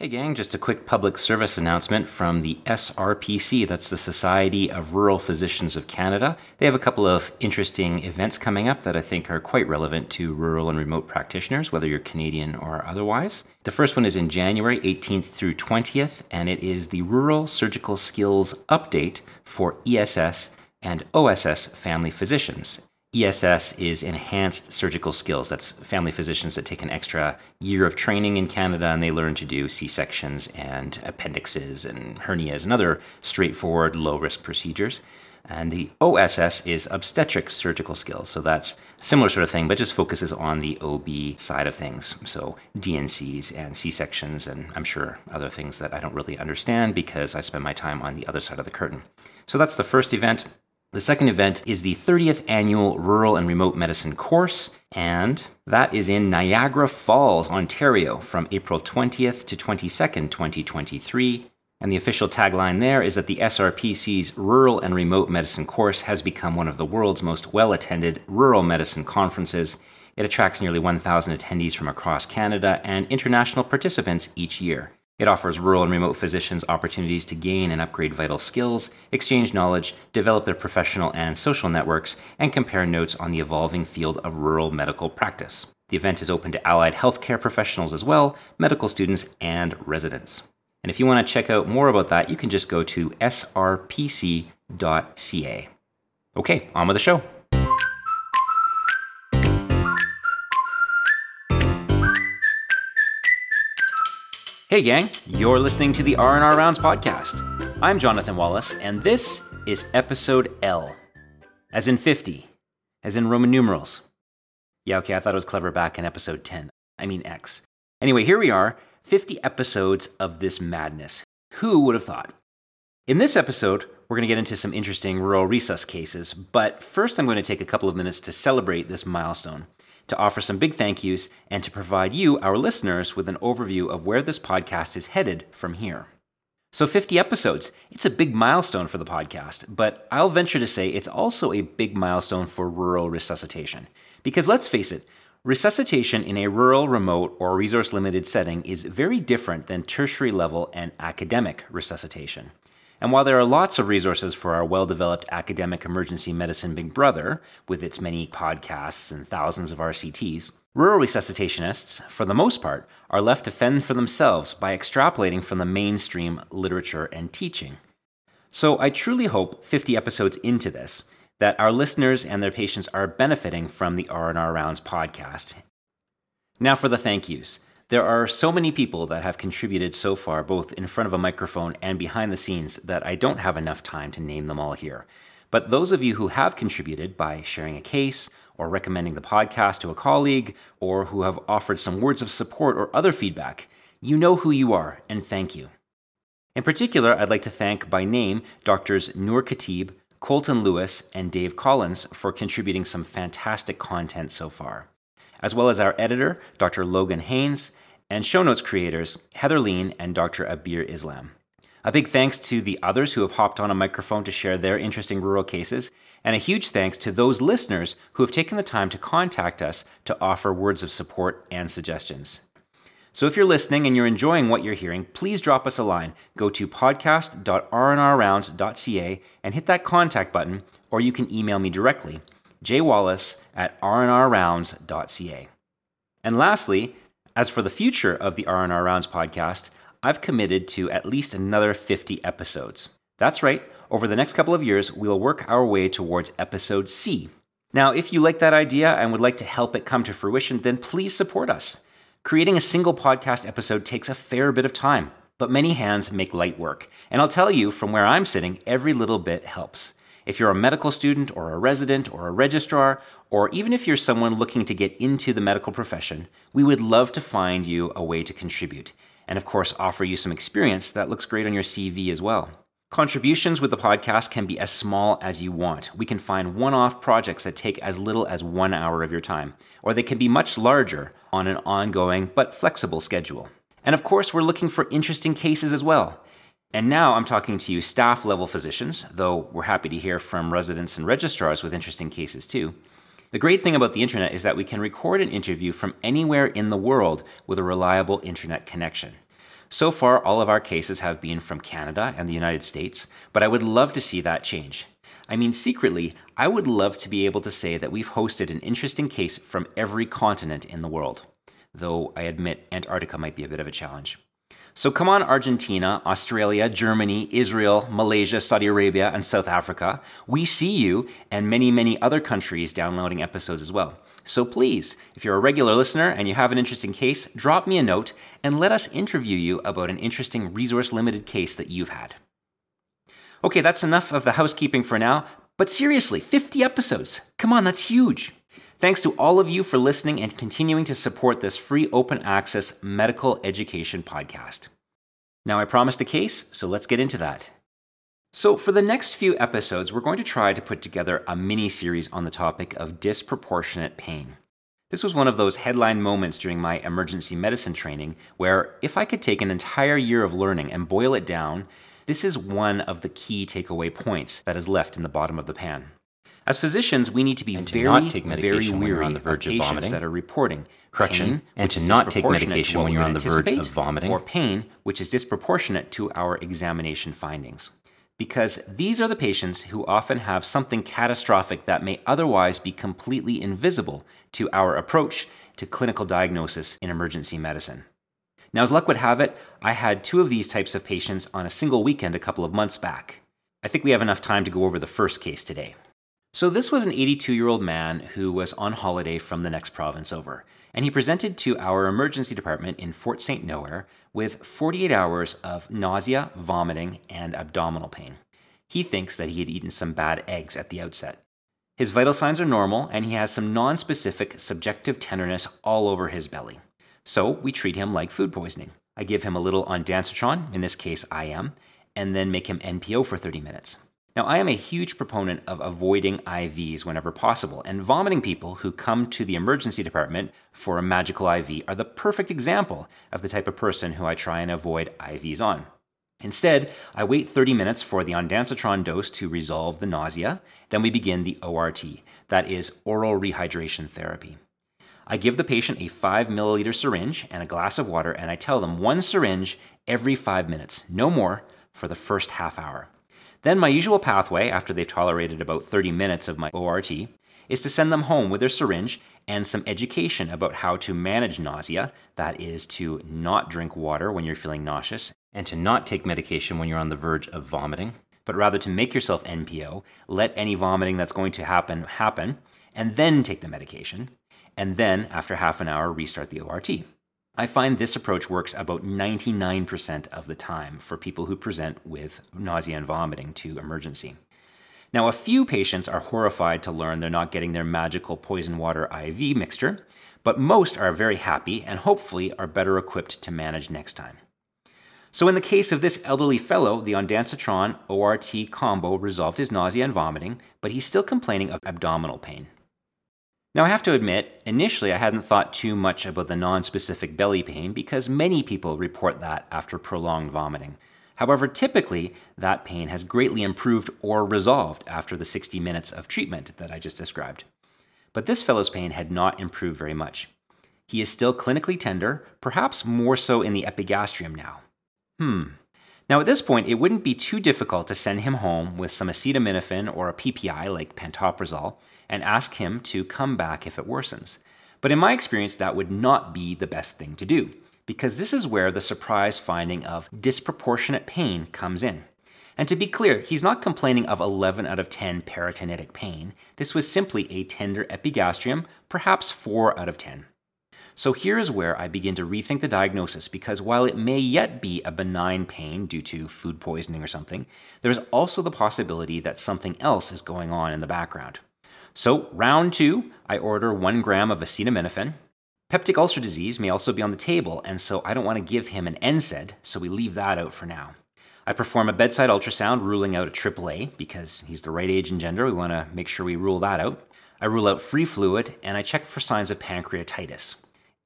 Hey, gang, just a quick public service announcement from the SRPC. That's the Society of Rural Physicians of Canada. They have a couple of interesting events coming up that I think are quite relevant to rural and remote practitioners, whether you're Canadian or otherwise. The first one is in January 18th through 20th, and it is the Rural Surgical Skills Update for ESS and OSS family physicians. ESS is enhanced surgical skills. That's family physicians that take an extra year of training in Canada and they learn to do C sections and appendixes and hernias and other straightforward, low risk procedures. And the OSS is obstetric surgical skills. So that's similar sort of thing, but just focuses on the OB side of things. So D&Cs and C sections, and I'm sure other things that I don't really understand because I spend my time on the other side of the curtain. So that's the first event. The second event is the 30th annual Rural and Remote Medicine course, and that is in Niagara Falls, Ontario, from April 20th to 22nd, 2023. And the official tagline there is that the SRPC's Rural and Remote Medicine course has become one of the world's most well attended rural medicine conferences. It attracts nearly 1,000 attendees from across Canada and international participants each year. It offers rural and remote physicians opportunities to gain and upgrade vital skills, exchange knowledge, develop their professional and social networks, and compare notes on the evolving field of rural medical practice. The event is open to allied healthcare professionals as well, medical students, and residents. And if you want to check out more about that, you can just go to srpc.ca. Okay, on with the show. Hey gang, you're listening to the R&R Rounds podcast. I'm Jonathan Wallace and this is episode L. As in 50, as in Roman numerals. Yeah, okay, I thought it was clever back in episode 10. I mean X. Anyway, here we are, 50 episodes of this madness. Who would have thought? In this episode, we're going to get into some interesting rural resus cases, but first I'm going to take a couple of minutes to celebrate this milestone to offer some big thank yous, and to provide you, our listeners, with an overview of where this podcast is headed from here. So, 50 episodes, it's a big milestone for the podcast, but I'll venture to say it's also a big milestone for rural resuscitation. Because let's face it, resuscitation in a rural, remote, or resource limited setting is very different than tertiary level and academic resuscitation. And while there are lots of resources for our well developed academic emergency medicine big brother, with its many podcasts and thousands of RCTs, rural resuscitationists, for the most part, are left to fend for themselves by extrapolating from the mainstream literature and teaching. So I truly hope 50 episodes into this that our listeners and their patients are benefiting from the R&R Rounds podcast. Now for the thank yous. There are so many people that have contributed so far, both in front of a microphone and behind the scenes, that I don't have enough time to name them all here. But those of you who have contributed by sharing a case, or recommending the podcast to a colleague, or who have offered some words of support or other feedback, you know who you are, and thank you. In particular, I'd like to thank by name Doctors Noor Khatib, Colton Lewis, and Dave Collins for contributing some fantastic content so far as well as our editor, Dr. Logan Haynes, and show notes creators, Heather Lean and Dr. Abir Islam. A big thanks to the others who have hopped on a microphone to share their interesting rural cases, and a huge thanks to those listeners who have taken the time to contact us to offer words of support and suggestions. So if you're listening and you're enjoying what you're hearing, please drop us a line. Go to podcast.rnrrounds.ca and hit that contact button, or you can email me directly jwallace at rnrrounds.ca. And lastly, as for the future of the R&R Rounds podcast, I've committed to at least another 50 episodes. That's right, over the next couple of years, we'll work our way towards episode C. Now, if you like that idea and would like to help it come to fruition, then please support us. Creating a single podcast episode takes a fair bit of time, but many hands make light work. And I'll tell you, from where I'm sitting, every little bit helps. If you're a medical student or a resident or a registrar, or even if you're someone looking to get into the medical profession, we would love to find you a way to contribute. And of course, offer you some experience that looks great on your CV as well. Contributions with the podcast can be as small as you want. We can find one off projects that take as little as one hour of your time, or they can be much larger on an ongoing but flexible schedule. And of course, we're looking for interesting cases as well. And now I'm talking to you staff level physicians, though we're happy to hear from residents and registrars with interesting cases too. The great thing about the internet is that we can record an interview from anywhere in the world with a reliable internet connection. So far, all of our cases have been from Canada and the United States, but I would love to see that change. I mean, secretly, I would love to be able to say that we've hosted an interesting case from every continent in the world, though I admit Antarctica might be a bit of a challenge. So come on, Argentina, Australia, Germany, Israel, Malaysia, Saudi Arabia, and South Africa. We see you and many, many other countries downloading episodes as well. So please, if you're a regular listener and you have an interesting case, drop me a note and let us interview you about an interesting resource limited case that you've had. Okay, that's enough of the housekeeping for now, but seriously, 50 episodes. Come on, that's huge. Thanks to all of you for listening and continuing to support this free open access medical education podcast. Now, I promised a case, so let's get into that. So, for the next few episodes, we're going to try to put together a mini series on the topic of disproportionate pain. This was one of those headline moments during my emergency medicine training where, if I could take an entire year of learning and boil it down, this is one of the key takeaway points that is left in the bottom of the pan. As physicians, we need to be and to very, not take medication very when you're weary on the verge of of patients vomiting. that are reporting Correction, pain, and to not take medication when you're on the verge of vomiting. or pain which is disproportionate to our examination findings. Because these are the patients who often have something catastrophic that may otherwise be completely invisible to our approach to clinical diagnosis in emergency medicine. Now, as luck would have it, I had two of these types of patients on a single weekend a couple of months back. I think we have enough time to go over the first case today. So, this was an 82 year old man who was on holiday from the next province over, and he presented to our emergency department in Fort St. Nowhere with 48 hours of nausea, vomiting, and abdominal pain. He thinks that he had eaten some bad eggs at the outset. His vital signs are normal, and he has some non specific subjective tenderness all over his belly. So, we treat him like food poisoning. I give him a little ondansetron, in this case, I am, and then make him NPO for 30 minutes. Now, I am a huge proponent of avoiding IVs whenever possible, and vomiting people who come to the emergency department for a magical IV are the perfect example of the type of person who I try and avoid IVs on. Instead, I wait 30 minutes for the ondansetron dose to resolve the nausea, then we begin the ORT, that is oral rehydration therapy. I give the patient a 5 milliliter syringe and a glass of water, and I tell them one syringe every 5 minutes, no more, for the first half hour. Then, my usual pathway, after they've tolerated about 30 minutes of my ORT, is to send them home with their syringe and some education about how to manage nausea that is, to not drink water when you're feeling nauseous, and to not take medication when you're on the verge of vomiting. but rather to make yourself NPO, let any vomiting that's going to happen happen, and then take the medication, and then, after half an hour, restart the ORT. I find this approach works about 99% of the time for people who present with nausea and vomiting to emergency. Now, a few patients are horrified to learn they're not getting their magical poison water IV mixture, but most are very happy and hopefully are better equipped to manage next time. So, in the case of this elderly fellow, the ondansetron ORT combo resolved his nausea and vomiting, but he's still complaining of abdominal pain. Now, I have to admit, initially I hadn't thought too much about the non specific belly pain because many people report that after prolonged vomiting. However, typically, that pain has greatly improved or resolved after the 60 minutes of treatment that I just described. But this fellow's pain had not improved very much. He is still clinically tender, perhaps more so in the epigastrium now. Hmm. Now, at this point, it wouldn't be too difficult to send him home with some acetaminophen or a PPI like pantoprazole and ask him to come back if it worsens. But in my experience, that would not be the best thing to do, because this is where the surprise finding of disproportionate pain comes in. And to be clear, he's not complaining of 11 out of 10 peritonitic pain. This was simply a tender epigastrium, perhaps 4 out of 10. So here is where I begin to rethink the diagnosis because while it may yet be a benign pain due to food poisoning or something, there's also the possibility that something else is going on in the background. So, round two, I order one gram of acetaminophen. Peptic ulcer disease may also be on the table, and so I don't want to give him an NSAID, so we leave that out for now. I perform a bedside ultrasound, ruling out a AAA because he's the right age and gender. We want to make sure we rule that out. I rule out free fluid, and I check for signs of pancreatitis.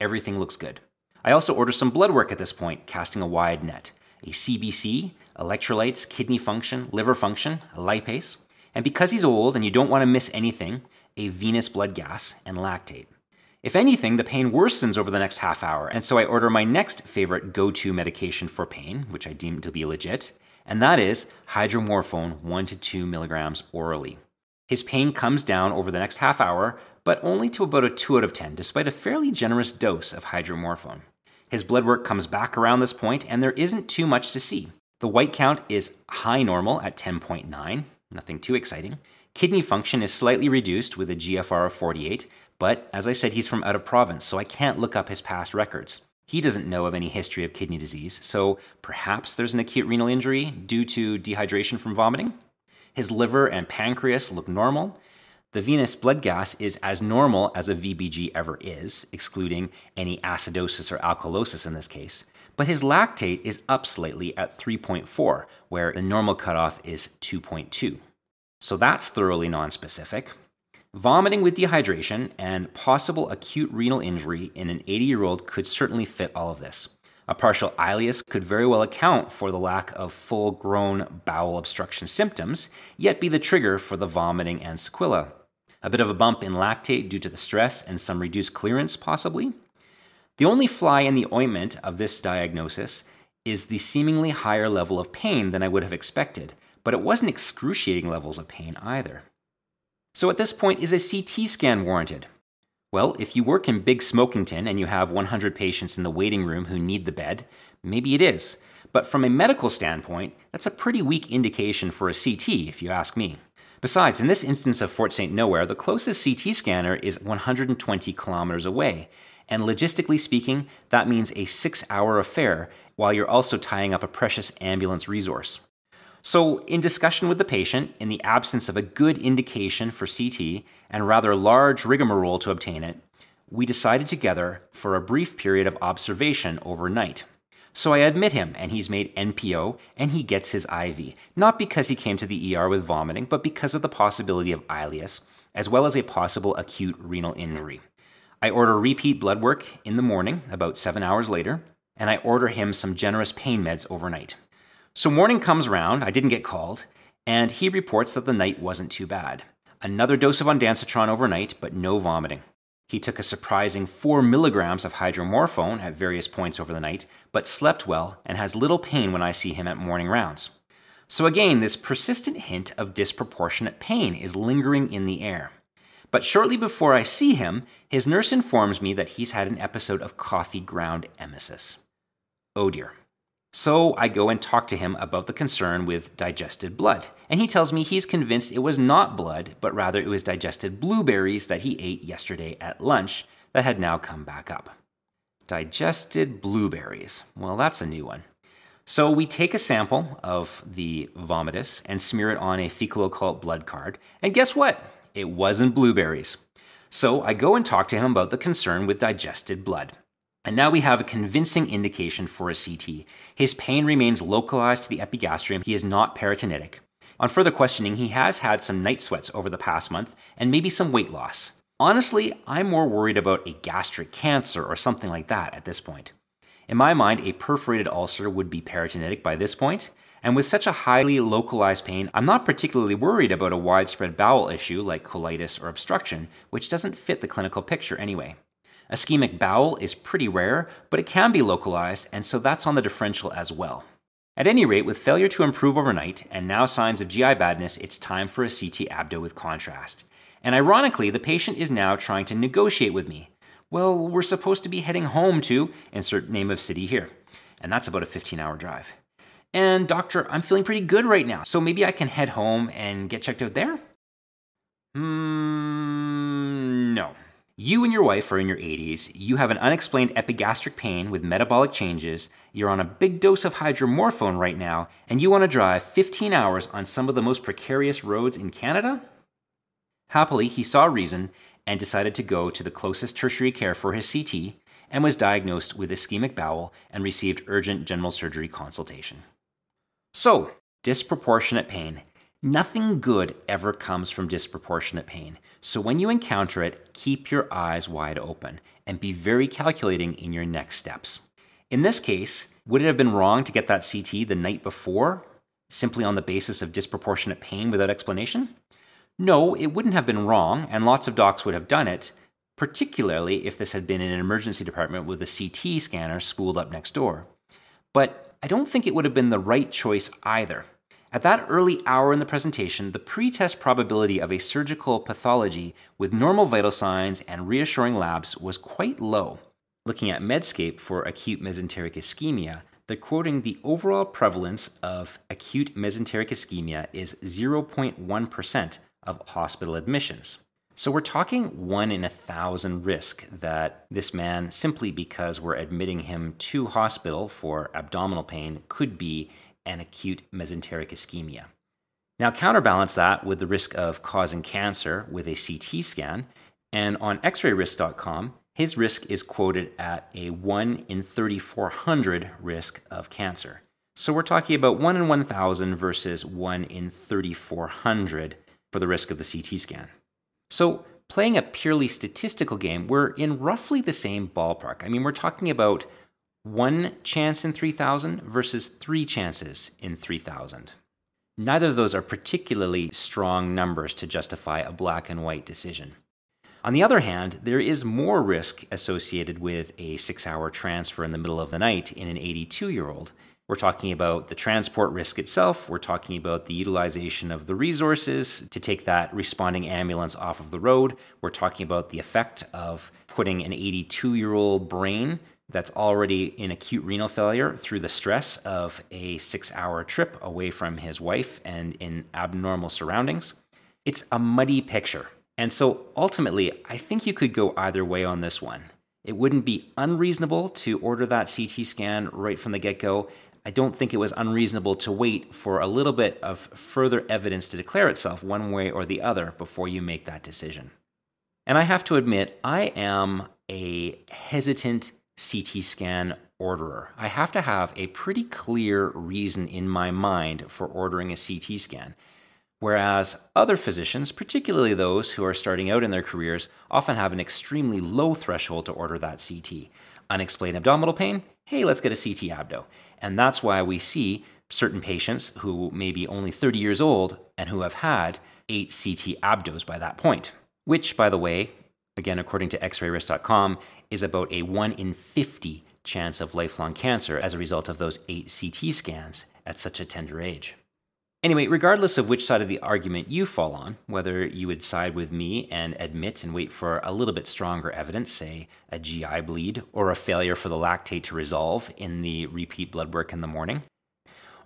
Everything looks good. I also order some blood work at this point, casting a wide net a CBC, electrolytes, kidney function, liver function, lipase, and because he's old and you don't want to miss anything, a venous blood gas and lactate. If anything, the pain worsens over the next half hour, and so I order my next favorite go to medication for pain, which I deem to be legit, and that is hydromorphone 1 to 2 milligrams orally. His pain comes down over the next half hour, but only to about a 2 out of 10, despite a fairly generous dose of hydromorphone. His blood work comes back around this point, and there isn't too much to see. The white count is high normal at 10.9, nothing too exciting. Kidney function is slightly reduced with a GFR of 48, but as I said, he's from out of province, so I can't look up his past records. He doesn't know of any history of kidney disease, so perhaps there's an acute renal injury due to dehydration from vomiting. His liver and pancreas look normal. The venous blood gas is as normal as a VBG ever is, excluding any acidosis or alkalosis in this case. But his lactate is up slightly at 3.4, where the normal cutoff is 2.2. So that's thoroughly nonspecific. Vomiting with dehydration and possible acute renal injury in an 80 year old could certainly fit all of this. A partial ileus could very well account for the lack of full grown bowel obstruction symptoms, yet be the trigger for the vomiting and sequela. A bit of a bump in lactate due to the stress and some reduced clearance, possibly. The only fly in the ointment of this diagnosis is the seemingly higher level of pain than I would have expected, but it wasn't excruciating levels of pain either. So at this point, is a CT scan warranted? Well, if you work in Big Smokington and you have 100 patients in the waiting room who need the bed, maybe it is. But from a medical standpoint, that's a pretty weak indication for a CT, if you ask me. Besides, in this instance of Fort St. Nowhere, the closest CT scanner is 120 kilometers away. And logistically speaking, that means a six hour affair while you're also tying up a precious ambulance resource. So, in discussion with the patient, in the absence of a good indication for CT and rather large rigmarole to obtain it, we decided together for a brief period of observation overnight. So I admit him, and he's made NPO, and he gets his IV, not because he came to the ER with vomiting, but because of the possibility of ileus, as well as a possible acute renal injury. I order repeat blood work in the morning, about seven hours later, and I order him some generous pain meds overnight. So morning comes round, I didn't get called, and he reports that the night wasn't too bad. Another dose of ondansetron overnight, but no vomiting. He took a surprising 4 milligrams of hydromorphone at various points over the night, but slept well and has little pain when I see him at morning rounds. So again, this persistent hint of disproportionate pain is lingering in the air. But shortly before I see him, his nurse informs me that he's had an episode of coffee ground emesis. Oh dear. So I go and talk to him about the concern with digested blood, and he tells me he's convinced it was not blood, but rather it was digested blueberries that he ate yesterday at lunch that had now come back up. Digested blueberries. Well, that's a new one. So we take a sample of the vomitus and smear it on a fecal occult blood card, and guess what? It wasn't blueberries. So I go and talk to him about the concern with digested blood. And now we have a convincing indication for a CT. His pain remains localized to the epigastrium. He is not peritonitic. On further questioning, he has had some night sweats over the past month and maybe some weight loss. Honestly, I'm more worried about a gastric cancer or something like that at this point. In my mind, a perforated ulcer would be peritonitic by this point, and with such a highly localized pain, I'm not particularly worried about a widespread bowel issue like colitis or obstruction, which doesn't fit the clinical picture anyway. Ischemic bowel is pretty rare, but it can be localized, and so that's on the differential as well. At any rate, with failure to improve overnight and now signs of GI badness, it's time for a CT abdo with contrast. And ironically, the patient is now trying to negotiate with me. Well, we're supposed to be heading home to insert name of city here, and that's about a 15 hour drive. And doctor, I'm feeling pretty good right now, so maybe I can head home and get checked out there? Hmm, no. You and your wife are in your 80s, you have an unexplained epigastric pain with metabolic changes, you're on a big dose of hydromorphone right now, and you want to drive 15 hours on some of the most precarious roads in Canada? Happily, he saw reason and decided to go to the closest tertiary care for his CT and was diagnosed with ischemic bowel and received urgent general surgery consultation. So, disproportionate pain Nothing good ever comes from disproportionate pain. So when you encounter it, keep your eyes wide open and be very calculating in your next steps. In this case, would it have been wrong to get that CT the night before, simply on the basis of disproportionate pain without explanation? No, it wouldn't have been wrong, and lots of docs would have done it, particularly if this had been in an emergency department with a CT scanner spooled up next door. But I don't think it would have been the right choice either. At that early hour in the presentation, the pretest probability of a surgical pathology with normal vital signs and reassuring labs was quite low. Looking at Medscape for acute mesenteric ischemia, they're quoting the overall prevalence of acute mesenteric ischemia is 0.1% of hospital admissions. So we're talking one in a thousand risk that this man, simply because we're admitting him to hospital for abdominal pain, could be an acute mesenteric ischemia. Now, counterbalance that with the risk of causing cancer with a CT scan, and on xrayrisk.com, his risk is quoted at a 1 in 3,400 risk of cancer. So we're talking about 1 in 1,000 versus 1 in 3,400 for the risk of the CT scan. So, playing a purely statistical game, we're in roughly the same ballpark. I mean, we're talking about one chance in 3,000 versus three chances in 3,000. Neither of those are particularly strong numbers to justify a black and white decision. On the other hand, there is more risk associated with a six hour transfer in the middle of the night in an 82 year old. We're talking about the transport risk itself. We're talking about the utilization of the resources to take that responding ambulance off of the road. We're talking about the effect of putting an 82 year old brain that's already in acute renal failure through the stress of a six hour trip away from his wife and in abnormal surroundings. It's a muddy picture. And so ultimately, I think you could go either way on this one. It wouldn't be unreasonable to order that CT scan right from the get go. I don't think it was unreasonable to wait for a little bit of further evidence to declare itself one way or the other before you make that decision. And I have to admit, I am a hesitant CT scan orderer. I have to have a pretty clear reason in my mind for ordering a CT scan. Whereas other physicians, particularly those who are starting out in their careers, often have an extremely low threshold to order that CT. Unexplained abdominal pain? Hey, let's get a CT abdo. And that's why we see certain patients who may be only 30 years old and who have had eight CT abdos by that point, which, by the way, again, according to xrayrisk.com, is about a 1 in 50 chance of lifelong cancer as a result of those eight CT scans at such a tender age. Anyway, regardless of which side of the argument you fall on, whether you would side with me and admit and wait for a little bit stronger evidence, say a GI bleed or a failure for the lactate to resolve in the repeat blood work in the morning,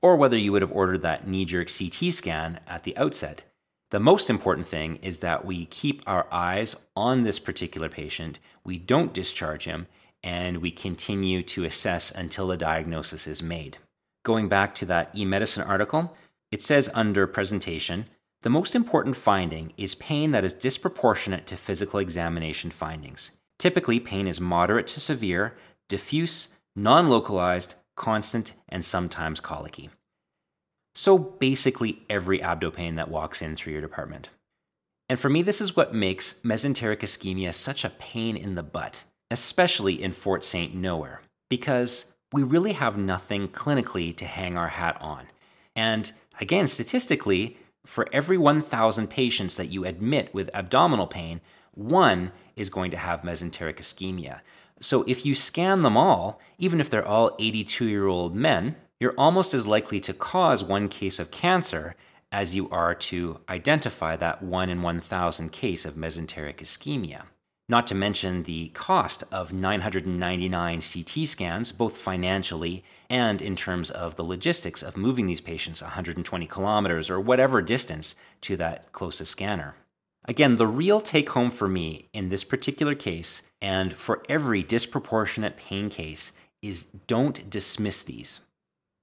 or whether you would have ordered that knee jerk CT scan at the outset, the most important thing is that we keep our eyes on this particular patient, we don't discharge him, and we continue to assess until a diagnosis is made. Going back to that eMedicine article, it says under presentation, the most important finding is pain that is disproportionate to physical examination findings. Typically, pain is moderate to severe, diffuse, non localized, constant, and sometimes colicky. So basically, every abdo pain that walks in through your department. And for me, this is what makes mesenteric ischemia such a pain in the butt, especially in Fort St. Nowhere, because we really have nothing clinically to hang our hat on. And Again, statistically, for every 1,000 patients that you admit with abdominal pain, one is going to have mesenteric ischemia. So if you scan them all, even if they're all 82 year old men, you're almost as likely to cause one case of cancer as you are to identify that 1 in 1,000 case of mesenteric ischemia not to mention the cost of 999 CT scans, both financially and in terms of the logistics of moving these patients 120 kilometers or whatever distance to that closest scanner. Again, the real take home for me in this particular case and for every disproportionate pain case is don't dismiss these.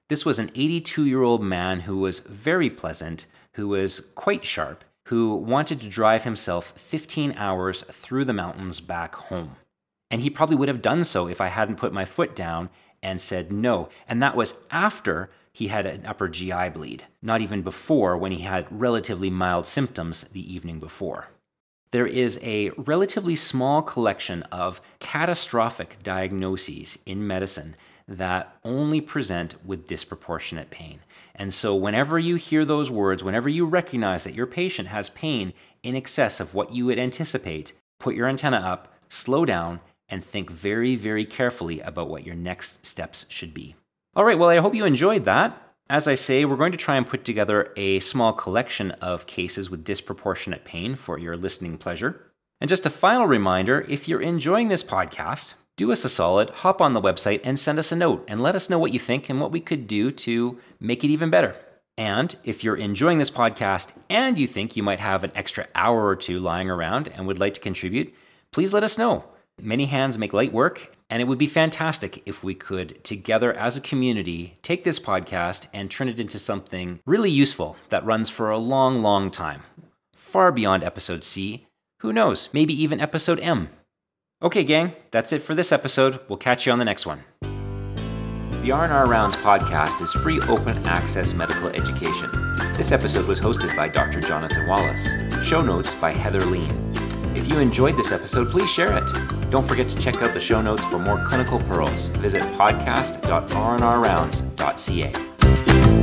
This was an 82 year old man who was very pleasant, who was quite sharp, who wanted to drive himself 15 hours through the mountains back home. And he probably would have done so if I hadn't put my foot down and said no. And that was after he had an upper GI bleed, not even before when he had relatively mild symptoms the evening before. There is a relatively small collection of catastrophic diagnoses in medicine that only present with disproportionate pain. And so, whenever you hear those words, whenever you recognize that your patient has pain in excess of what you would anticipate, put your antenna up, slow down and think very, very carefully about what your next steps should be. All right, well, I hope you enjoyed that. As I say, we're going to try and put together a small collection of cases with disproportionate pain for your listening pleasure. And just a final reminder if you're enjoying this podcast, do us a solid, hop on the website and send us a note and let us know what you think and what we could do to make it even better. And if you're enjoying this podcast and you think you might have an extra hour or two lying around and would like to contribute, please let us know. Many hands make light work, and it would be fantastic if we could, together as a community, take this podcast and turn it into something really useful that runs for a long, long time. Far beyond episode C. Who knows? Maybe even episode M. Okay, gang, that's it for this episode. We'll catch you on the next one. The R&R Rounds podcast is free open access medical education. This episode was hosted by Dr. Jonathan Wallace. Show notes by Heather Lean. If you enjoyed this episode, please share it. Don't forget to check out the show notes for more clinical pearls. Visit podcast.rnrrounds.ca.